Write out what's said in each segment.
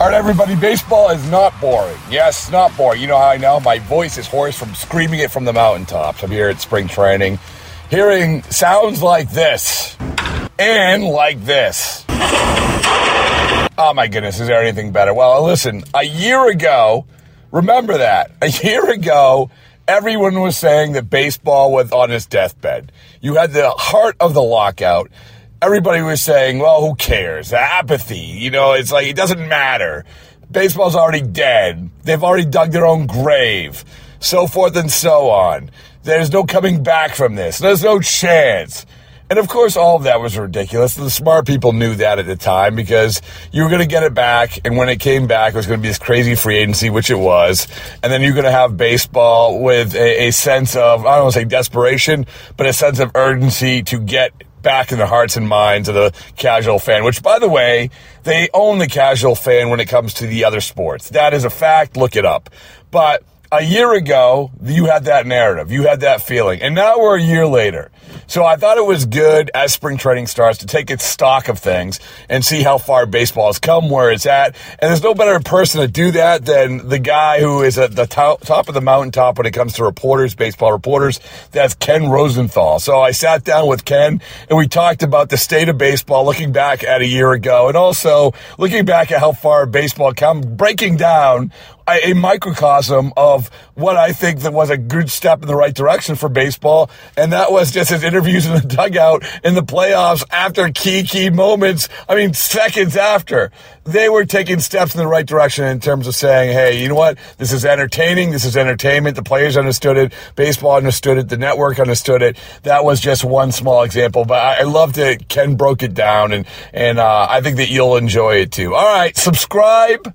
All right, everybody, baseball is not boring. Yes, not boring. You know how I know? My voice is hoarse from screaming it from the mountaintops. I'm here at spring training, hearing sounds like this and like this. Oh my goodness, is there anything better? Well, listen, a year ago, remember that. A year ago, everyone was saying that baseball was on its deathbed. You had the heart of the lockout. Everybody was saying, well, who cares? Apathy. You know, it's like, it doesn't matter. Baseball's already dead. They've already dug their own grave. So forth and so on. There's no coming back from this. There's no chance. And of course, all of that was ridiculous. The smart people knew that at the time because you were going to get it back. And when it came back, it was going to be this crazy free agency, which it was. And then you're going to have baseball with a, a sense of, I don't want to say desperation, but a sense of urgency to get back in the hearts and minds of the casual fan, which, by the way, they own the casual fan when it comes to the other sports. That is a fact. Look it up. But a year ago, you had that narrative, you had that feeling, and now we're a year later. So I thought it was good as spring training starts to take its stock of things and see how far baseball has come, where it's at. And there's no better person to do that than the guy who is at the top, top of the mountaintop when it comes to reporters, baseball reporters. That's Ken Rosenthal. So I sat down with Ken and we talked about the state of baseball, looking back at a year ago, and also looking back at how far baseball come, breaking down a, microcosm of what I think that was a good step in the right direction for baseball, and that was just his interviews in the dugout in the playoffs after key key moments. I mean, seconds after they were taking steps in the right direction in terms of saying, "Hey, you know what? This is entertaining. This is entertainment." The players understood it. Baseball understood it. The network understood it. That was just one small example, but I, loved that Ken broke it down, and and uh, I think that you'll enjoy it too. All right, subscribe,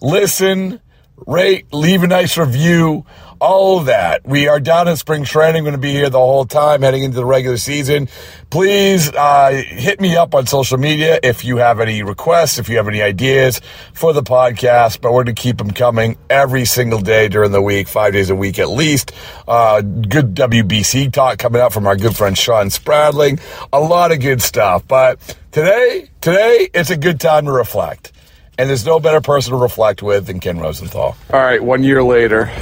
listen rate, leave a nice review, all that. We are down in spring training, going to be here the whole time heading into the regular season. Please uh, hit me up on social media if you have any requests, if you have any ideas for the podcast, but we're going to keep them coming every single day during the week, five days a week at least. Uh, good WBC talk coming out from our good friend Sean Spradling. A lot of good stuff. But today, today, it's a good time to reflect. And there's no better person to reflect with than Ken Rosenthal. All right, one year later,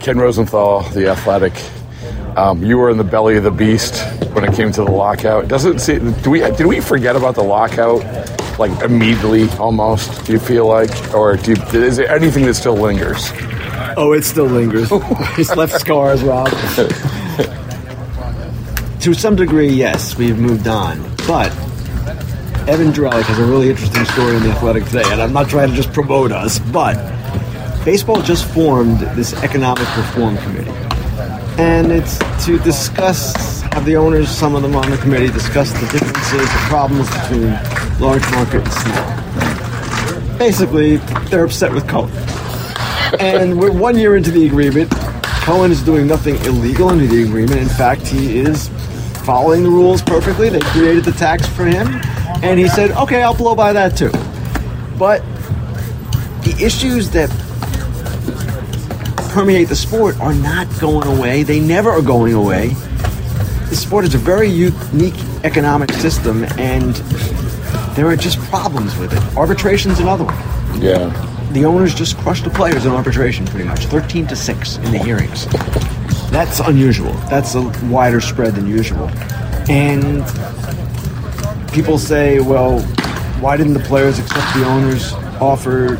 Ken Rosenthal, the athletic. Um, you were in the belly of the beast when it came to the lockout. Doesn't see? Do we? Did we forget about the lockout? Like immediately, almost. Do you feel like, or do you, is there anything that still lingers? Oh, it still lingers. it's left scars, Rob. to some degree, yes, we've moved on, but Evan Drellich has a really interesting story in the Athletic today, and I'm not trying to just promote us, but baseball just formed this economic reform committee, and it's to discuss have the owners, some of them on the committee, discuss the differences, the problems between large market and small. Basically, they're upset with Cohen, and we're one year into the agreement. Cohen is doing nothing illegal under the agreement. In fact, he is following the rules perfectly. They created the tax for him and he said, okay, I'll blow by that too. But the issues that permeate the sport are not going away. They never are going away. The sport is a very unique economic system, and there are just problems with it. Arbitration's another one. Yeah. The owners just crushed the players in arbitration pretty much, 13 to 6 in the hearings. That's unusual. That's a wider spread than usual. And people say, well, why didn't the players accept the owner's offer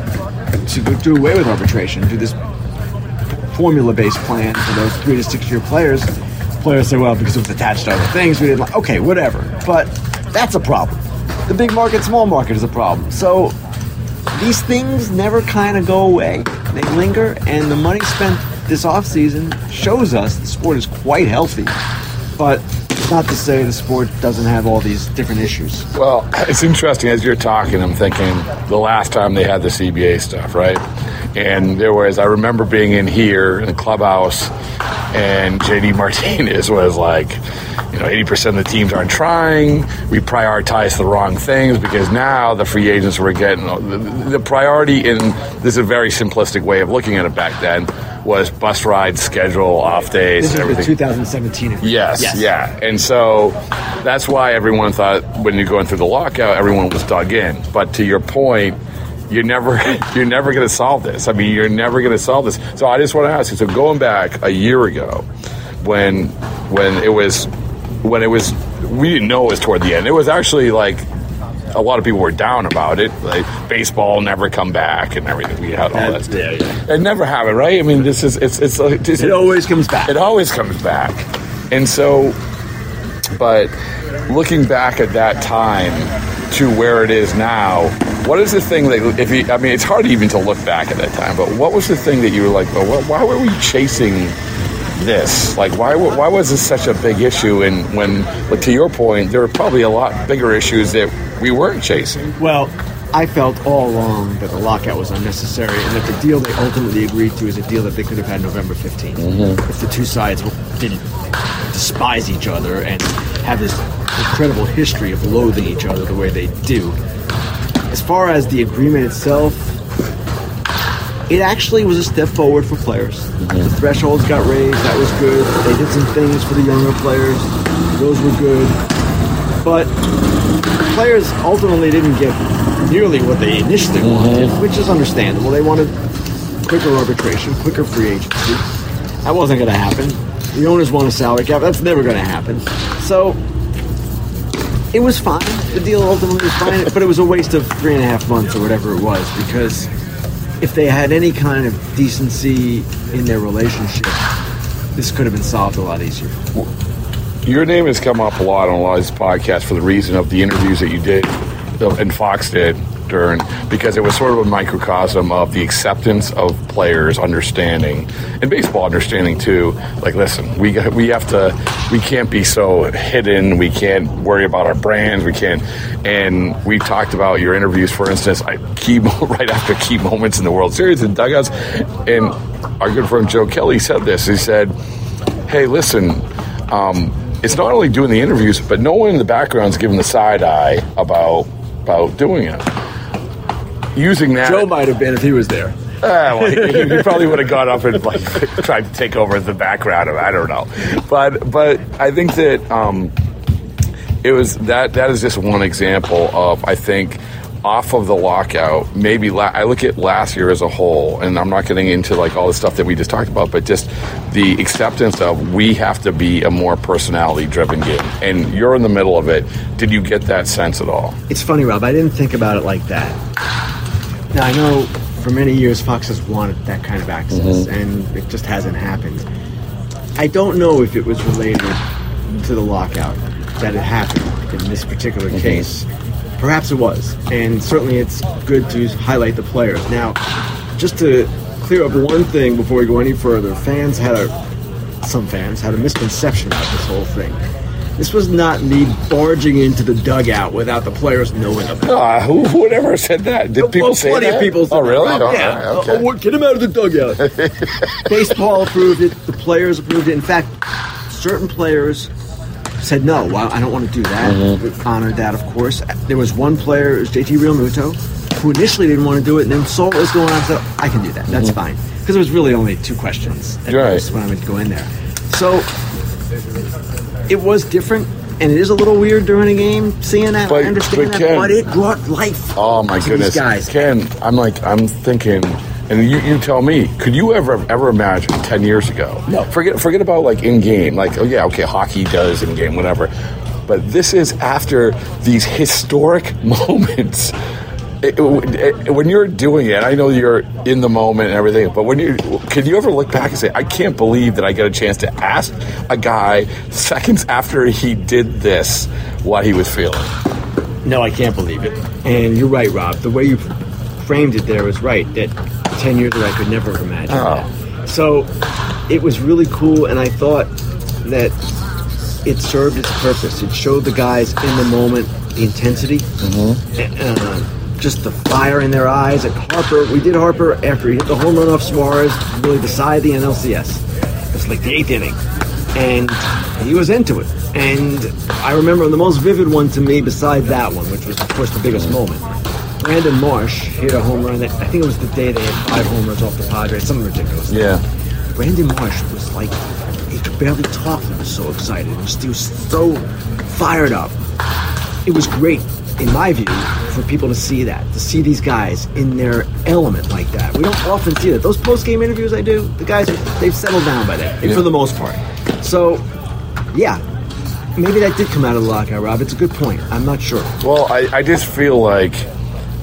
to do away with arbitration, do this formula-based plan for those three to six-year players? Players say, well, because it was attached to other things, we didn't like. Okay, whatever, but that's a problem. The big market, small market is a problem. So these things never kind of go away; they linger, and the money spent this offseason shows us the sport is quite healthy, but not to say the sport doesn't have all these different issues. Well, it's interesting as you're talking. I'm thinking the last time they had the CBA stuff, right? And there was, I remember being in here in the clubhouse and JD Martinez was like, you know, 80% of the teams aren't trying. We prioritize the wrong things because now the free agents were getting the, the priority in this is a very simplistic way of looking at it back then was bus rides, schedule, off days, This and is everything. 2017. Yes, Yes. yeah. And so that's why everyone thought when you're going through the lockout, everyone was dug in. But to your point, you're never you're never going to solve this. I mean, you're never going to solve this. So I just want to ask you. So going back a year ago, when when it was when it was we didn't know it was toward the end. It was actually like a lot of people were down about it. Like baseball never come back and everything. We had all that. stuff. yeah, yeah. It never happened, right? I mean, this is it's it's like this It always comes back. it always comes back. And so, but looking back at that time to where it is now, what is the thing that, if you, I mean, it's hard even to look back at that time, but what was the thing that you were like, well, why were we chasing this? Like, why, why was this such a big issue? And when, like, to your point, there were probably a lot bigger issues that we weren't chasing. Well, I felt all along that the lockout was unnecessary and that the deal they ultimately agreed to is a deal that they could have had November 15th. Mm-hmm. If the two sides didn't despise each other and have this incredible history of loathing each other the way they do. As far as the agreement itself, it actually was a step forward for players. Mm-hmm. The thresholds got raised, that was good. They did some things for the younger players, those were good. But players ultimately didn't get nearly what they initially wanted, uh-huh. which is understandable. They wanted quicker arbitration, quicker free agency. That wasn't going to happen. The owners want a salary cap. That's never going to happen. So it was fine. The deal ultimately was fine, but it was a waste of three and a half months or whatever it was because if they had any kind of decency in their relationship, this could have been solved a lot easier. Your name has come up a lot on a lot of these podcasts for the reason of the interviews that you did and Fox did during because it was sort of a microcosm of the acceptance of players understanding and baseball understanding too. Like, listen, we we have to we can't be so hidden. We can't worry about our brands. We can't. And we talked about your interviews, for instance, I, key right after key moments in the World Series and dugouts, and our good friend Joe Kelly said this. He said, "Hey, listen." Um, it's not only doing the interviews, but no one in the background is giving the side eye about about doing it. Using that, Joe might have been if he was there. Ah, well, he, he probably would have gone up and like tried to take over the background of I don't know, but but I think that um, it was that that is just one example of I think off of the lockout. Maybe la- I look at last year as a whole, and I'm not getting into like all the stuff that we just talked about, but just the acceptance of we have to be a more personality driven game, and you're in the middle of it. Did you get that sense at all? It's funny, Rob. I didn't think about it like that. Now I know for many years Fox has wanted that kind of access, mm-hmm. and it just hasn't happened. I don't know if it was related to the lockout that it happened in this particular mm-hmm. case. Perhaps it was, and certainly it's good to highlight the players. Now, just to clear up one thing before we go any further, fans had a some fans had a misconception about this whole thing. This was not me barging into the dugout without the players knowing about it. Ah, who, ever said that? Did people Well, say plenty that? of people said oh, really? that, Oh, yeah. okay. Oh, get him out of the dugout. Baseball approved it. The players approved it. In fact, certain players said no. Well, I don't want to do that. Mm-hmm. Honored that, of course. There was one player, it was JT Realmuto, who initially didn't want to do it, and then saw what was going on. Said, "I can do that. That's fine." Because it was really only two questions at Mm-hmm. Right. most when I would go in there. So it was different. And it is a little weird during a game seeing that. But- I understand but that, Ken- but it brought life. Oh my to goodness, these guys. Ken! I'm like, I'm thinking, and you, you tell me, could you ever ever imagine ten years ago? No. Forget forget about like in game, like oh yeah, okay, hockey does in game, whatever. But this is after these historic moments. It- it- when you're doing it, I know you're in the moment and everything, but when you can you ever look back and say, I can't believe that I get a chance to ask a guy seconds after he did this what he was feeling. No, I can't believe it. And you're right, Rob. The way you framed it there was right. That ten years ago I could never have imagined Oh. So it was really cool, and I thought that it served its purpose. It showed the guys in the moment the intensity, uh, just the fire in their eyes. At Harper, we did Harper after he hit the home run off Suarez, really decided the NLCS. This like the eighth inning, and he was into it. And I remember the most vivid one to me, besides that one, which was of course the biggest moment. Brandon Marsh hit a home run. I think it was the day they had five homers off the Padres, something ridiculous. Yeah. Brandon Marsh was like, he could barely talk. He was so excited. He was, he was so fired up. It was great, in my view, for people to see that, to see these guys in their element like that. We don't often see that. Those post game interviews I do, the guys, they've settled down by then, Yeah. for the most part. So, yeah, maybe that did come out of the lockout, Rob. It's a good point. I'm not sure. Well, I, I just feel like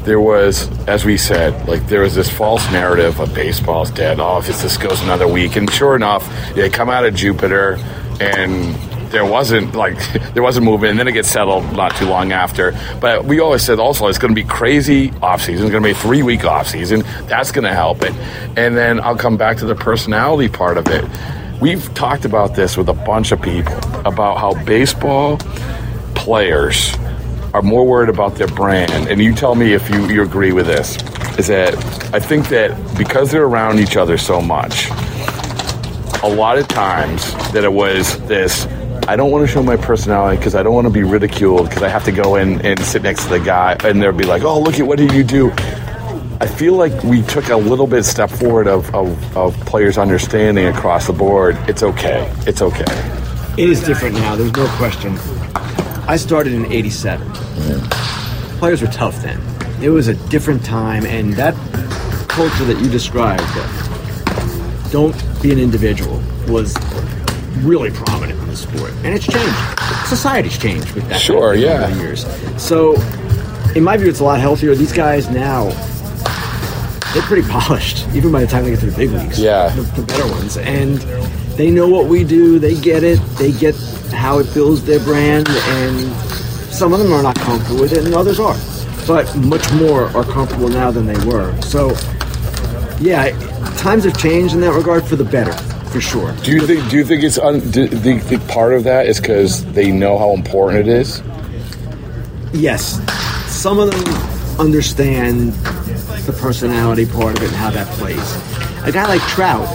there was, as we said, like there was this false narrative of baseball's dead. Oh, if this goes another week, and sure enough, they come out of Jupiter, and there wasn't like there wasn't movement, and then it gets settled not too long after. But we always said also it's going to be crazy off season. It's going to be three week off season. That's going to help it. And then I'll come back to the personality part of it. We've talked about this with a bunch of people about how baseball players are more worried about their brand, and you tell me if you, you agree with this, is that I think that because they're around each other so much, a lot of times that it was this I don't want to show my personality because I don't want to be ridiculed because I have to go in and sit next to the guy and they'll be like, oh, look at what did you do? I feel like we took a little bit step forward of, of, of players understanding across the board. It's okay. It's okay. It is different now. There's no question. I started in '87. Players were tough then. It was a different time, and that culture that you described, uh, don't be an individual, was really prominent in the sport, and it's changed. Society's changed with that. Sure, over yeah. the years. So, in my view, it's a lot healthier. These guys now, they're pretty polished, even by the time they get to the big leagues. Yeah. The, the better ones. And they know what we do, they get it, they get how it builds their brand, and some of them are not comfortable with it, and others are. But much more are comfortable now than they were. So, yeah, times have changed in that regard for the better, for sure. Do you think? Do you think it's? Un, do, do you think part of that is because they know how important it is? Yes, some of them understand the personality part of it and how that plays. A guy like Trout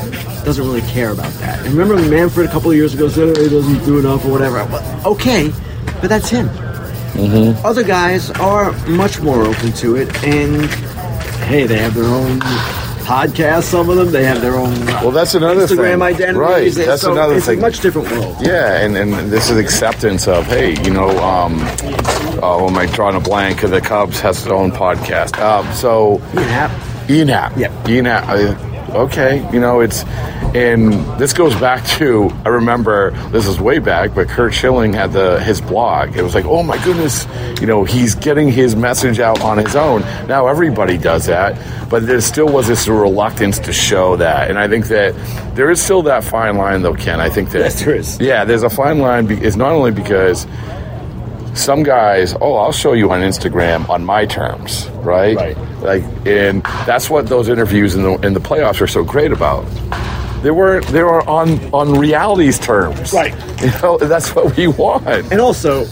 doesn't really care about that. And remember Manfred a couple of years ago said he doesn't do enough or whatever? Well, okay, but that's him. Other guys are much more open to it, and hey, they have their own podcast. Some of them they have their own Well, that's another Instagram thing. identities. Right, that's so another it's thing. a much different world. Yeah, and, and this is acceptance of hey, you know, um, oh, am I drawing a blank? The Cubs has its own podcast. Um, so Yeah. Ian Happ. Yep. Ian Happ. Okay, you know it's, and this goes back to I remember this is way back, but Curt Schilling had the his blog. It was like, oh my goodness, you know he's getting his message out on his own. Now everybody does that, but there still was this reluctance to show that, and I think that there is still that fine line, though, Ken. I think that Yes, there is. Yeah, there's a fine line. be- It's not only because some guys, oh, I'll show you on Instagram on my terms, right? Right. Like, and that's what those interviews in the in the playoffs are so great about. They were they were on on reality's terms, Right. You know, that's what we want. And also,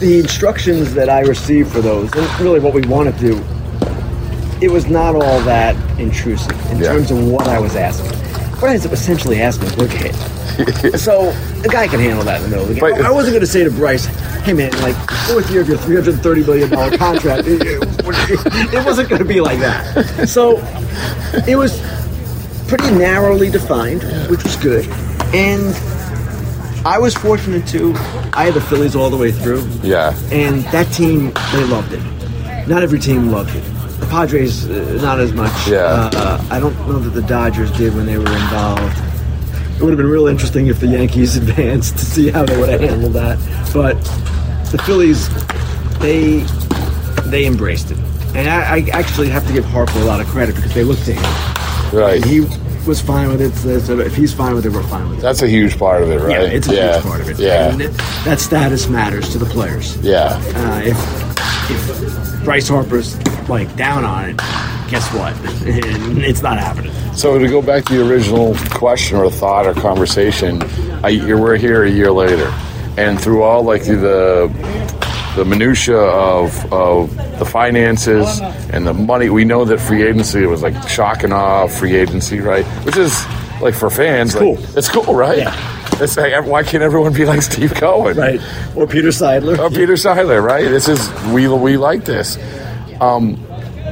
the instructions that I received for those, and really what we want to do, it was not all that intrusive in Yeah. terms of what I was asking. What I was essentially asking was look ahead. so the guy can handle that in the middle of the game. But- I wasn't going to say to Bryce, "Hey man, like fourth year of your three hundred thirty million dollar contract." it, it- it wasn't going to be like that. So it was pretty narrowly defined, which was good, and I was fortunate too. I had the Phillies all the way through, Yeah, and that team they loved it. Not every team loved it. The Padres, uh, not as much. Yeah. Uh, I don't know that the Dodgers did when they were involved. It would have been real interesting if the Yankees advanced to see how they would have handled that. But the Phillies, they they embraced it, and I, I actually have to give Harper a lot of credit because they looked to him. right. And he was fine with it. So so if he's fine with it, we're fine with it. that's a huge part of it, right? Yeah, it's a yeah. huge part of it. Yeah, And that status matters to the players. yeah. Uh, if if Bryce Harper's like down on it, guess what? it's not happening. So to go back to the original question or thought or conversation, I, we're here a year later, and through all like the the minutia of of the finances and the money, we know that free agency was like shock and awe free agency, right? Which is like for fans, It's like, cool. it's cool, right? Yeah. It's like, why can't everyone be like Steve Cohen? Right. Or Peter Seidler. or Peter Seidler, right? This is we we like this. Um,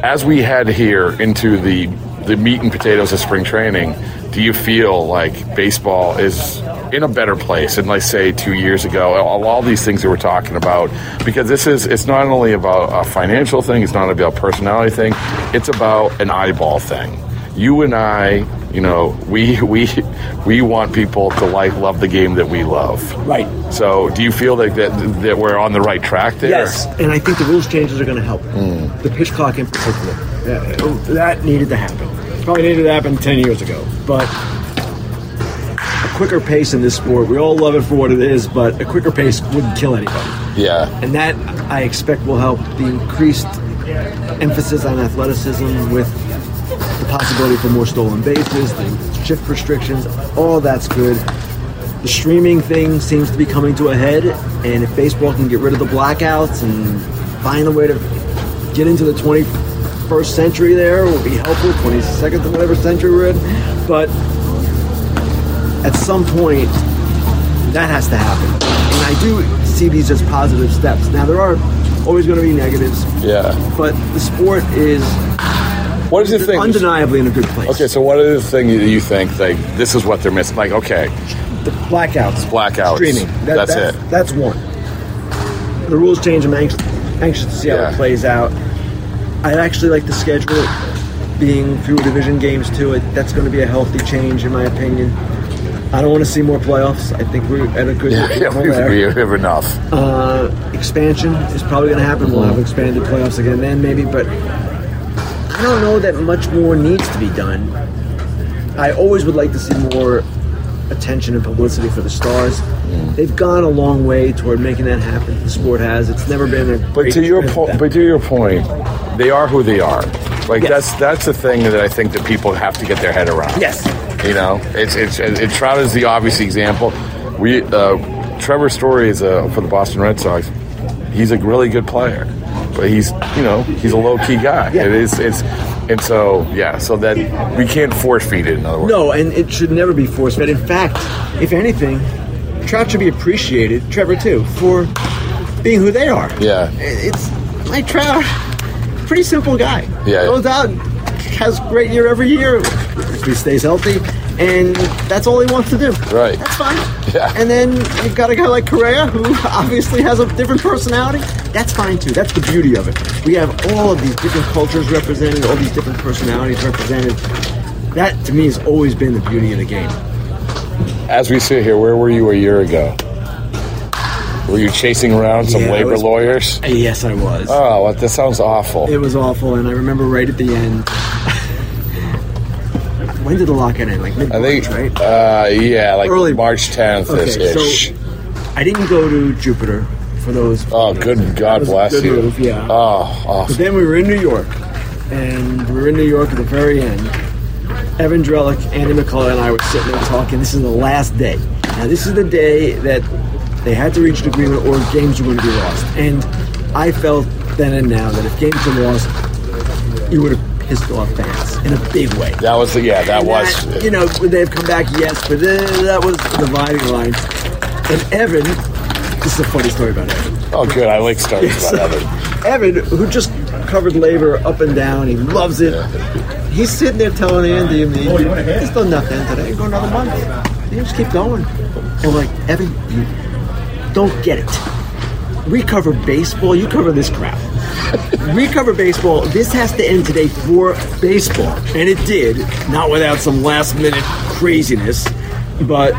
as we head here into the the meat and potatoes of spring training, do you feel like baseball is in a better place than, like, say, two years ago? All, all these things that we're talking about, because this is it's not only about a financial thing, it's not about a personality thing, it's about an eyeball thing. You and I, you know, we we we want people to like love the game that we love. Right. So, do you feel like that that we're on the right track there? Yes, and I think the rules changes are going to help. Hmm. The pitch clock in particular. Uh, that needed to happen. Probably needed to happen 10 years ago. But a quicker pace in this sport, we all love it for what it is, but a quicker pace wouldn't kill anybody. Yeah. And that, I expect, will help the increased emphasis on athleticism with possibility for more stolen bases, the shift restrictions, all that's good. The streaming thing seems to be coming to a head, and if baseball can get rid of the blackouts and find a way to get into the 21st century there, will be helpful. 22nd to whatever century we're in. But at some point, that has to happen. And I do see these as positive steps. Now, there are always going to be negatives, Yeah. but the sport is What is the thing? undeniably in a good place. Okay, so what is the thing that you think like this is what they're missing? Like, okay, the blackouts, Blackouts. streaming. That's that's, it. That's one. The rules change. I'm anxious, anxious to see how Yeah. it plays out. I actually like the schedule being through division games to It, that's going to be a healthy change, in my opinion. I don't want to see more playoffs. I think we're at a good yeah, level we, we have enough. Uh, expansion is probably going to happen. We'll have expanded playoffs again then, maybe, but I don't know that much more needs to be done. I always would like to see more attention and publicity for the stars. They've gone a long way toward making that happen. The sport has. It's never been a. But to your point, but to your point, they are who they are. Like Yes. that's that's the thing that I think that people have to get their head around. Yes. You know, it's it's it, Trout is the obvious example. We uh, Trevor Story is a, for the Boston Red Sox. He's a really good player, but he's you know he's a low key guy. Yeah. It is it's and so yeah. So that we can't force feed it. In other words, No, and it should never be forced. But in fact, if anything, Trout should be appreciated, Trevor too, for being who they are. Yeah. It's like Trout, pretty simple guy. Yeah. Goes out, has great year every year. If he stays healthy, and that's all he wants to do. Right. That's fine. Yeah. And then you've got a guy like Correa who obviously has a different personality. That's fine too. That's the beauty of it. We have all of these different cultures represented, all these different personalities represented. That to me has always been the beauty of the game. as we sit here, where were you a year ago? Were you chasing around some Yeah, labor was- lawyers? Yes, I was. Oh, that sounds awful. It was awful, and I remember right at the end. When did the lockout end? Like mid I think, right? uh, yeah, like Early- March 10th Okay, ish. so I didn't go to Jupiter for those. oh, good God bless good you. move, yeah. Oh, But awesome. then we were in New York, and we were in New York at the very end. Evan Drellich, Andy McCullough, and I were sitting there talking. This is the last day. Now, this is the day that they had to reach an agreement or games were going to be lost. And I felt then and now that if games were lost, you would have pissed off fans in a big way. That was the, yeah, that And was. that, you know, would they have come back? Yes, but then that was the dividing line. And Evan, this is a funny story about Evan. oh, good. I like stories about Evan. Evan, who just covered labor up and down, he loves it. He's sitting there telling Andy and me, "There's still nothing today. Go another month. You just keep going." And we're like, "Evan, you don't get it. We cover baseball. You cover this crap. we cover baseball. This has to end today for baseball, and it did. Not without some last minute craziness, but."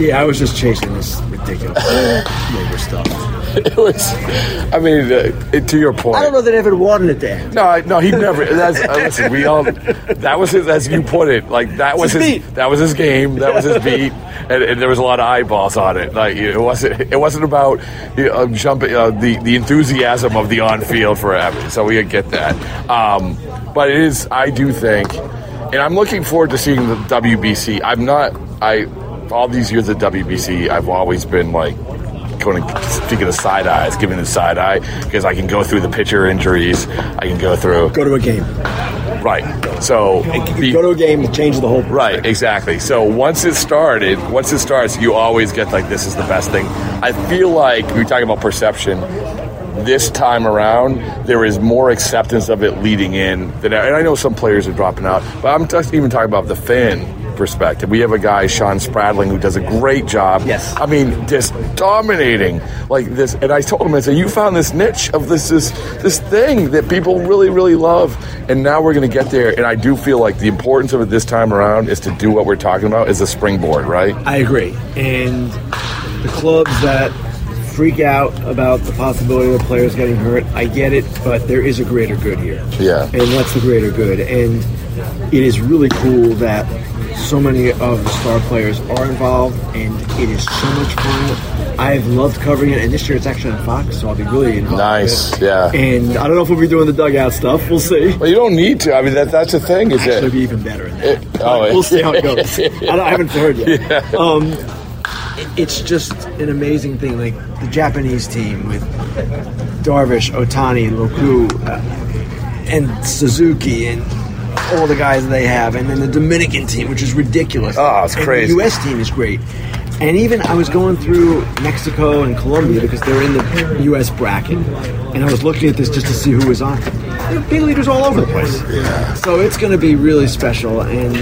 Yeah, I was just chasing this ridiculous labor stuff. It was, I mean, uh, to your point. I don't know that Evan wanted it end. No, I- no, he never. That's, uh, listen, we all. That was his, as you put it. Like that was his his. That was his game. That was his beat, and, and there was a lot of eyeballs on it. Like it wasn't. It wasn't about you know, jumping uh, the the enthusiasm of the on field for Evan. So we get that. Um, but it is. I do think, and I'm looking forward to seeing the WBC. I'm not. I all these years at WBC, I've always been like going to speaking of side eyes, giving the side eye because I can go through the pitcher injuries. I can go through Go to a game. Right. So go to a game, it changes the whole. Right, exactly. So once it started, once it starts, you always get like this is the best thing. I feel like we are talking about perception. This time around, there is more acceptance of it leading in than, and I know some players are dropping out, but I'm just even talking about the fan perspective. We have a guy, Sean Spradling, who does a great job. Yes. I mean, just dominating like this. And I told him, I said, "You found this niche of this this this thing that people really really love, and now we're going to get there." And I do feel like the importance of it this time around is to do what we're talking about is a springboard, right? I agree. And the clubs that freak out about the possibility of players getting hurt, I get it, but there is a greater good here. Yeah. And what's the greater good? And it is really cool that so many of the star players are involved, and it is so much fun. I've loved covering it, and this year it's actually on Fox, so I'll be really involved. Nice, it. yeah. And I don't know if we'll be doing the dugout stuff. We'll see. Well, you don't need to. I mean, that that's the thing. Is It'll be even better in that. It- oh, we'll see how it goes. I, don't- I haven't heard yet. Um, it's just an amazing thing. Like the Japanese team with Darvish, Ohtani, and Roki, uh, and Suzuki, and all the guys they have, and then the Dominican team, which is ridiculous. Oh, it's And crazy. The U.S. team is great. And even I was going through Mexico and Colombia because they're in the U.S. bracket, and I was looking at this just to see who was on. There are big leaders all over the place. So it's going to be really special, and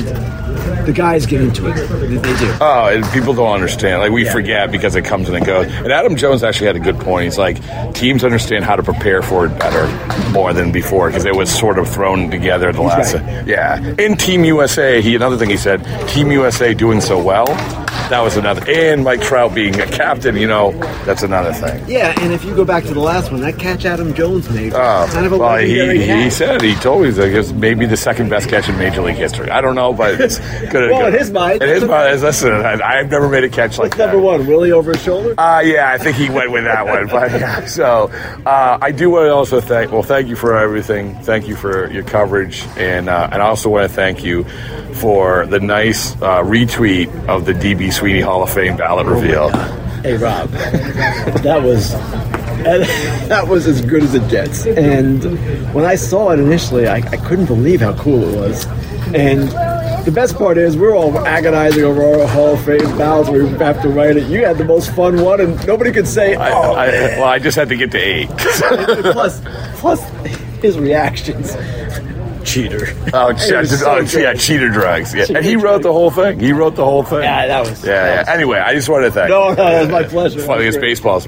the guys get into it. They do. Oh, and people don't understand. Like we forget because it comes and it goes. And Adam Jones actually had a good point. He's like, teams understand how to prepare for it better more than before because it was sort of thrown together the last. right. Yeah. In Team USA, he another thing he said, Team USA doing so well. That was another. And Mike Trout being a captain, you know, that's another thing. Yeah, and if you go back to the last one, that catch Adam Jones made, Oh, kind of a well, legendary he, he said he told me that it was maybe the second best catch in Major League history. I don't know, but it's good. Well, in his mind. in his mind, listen, I, I've never made a catch like What's that. number one? Willie over his shoulder? Uh, yeah, I think he went with that one. But yeah, so uh, I do want to also thank. Well, thank you for everything. Thank you for your coverage, and uh, and I also want to thank you for the nice uh, retweet of the DB Sweeney Hall of Fame ballot oh reveal. Hey Rob, that was that was as good as it gets. And when I saw it initially, I, I couldn't believe how cool it was. And the best part is we're all agonizing over our Hall of Fame ballots. We have to write it. You had the most fun one, and nobody could say, I, "Oh." I, well, I just had to get to eight. plus, plus his reactions. Cheater. Oh, It che- was oh, so oh, yeah, cheater drugs. Yeah. And he Cheater wrote the whole thing. He wrote the whole thing. Yeah, that was. Yeah, yeah. Anyway, I just wanted to thank. No, no, that was my pleasure. Funniest baseballs.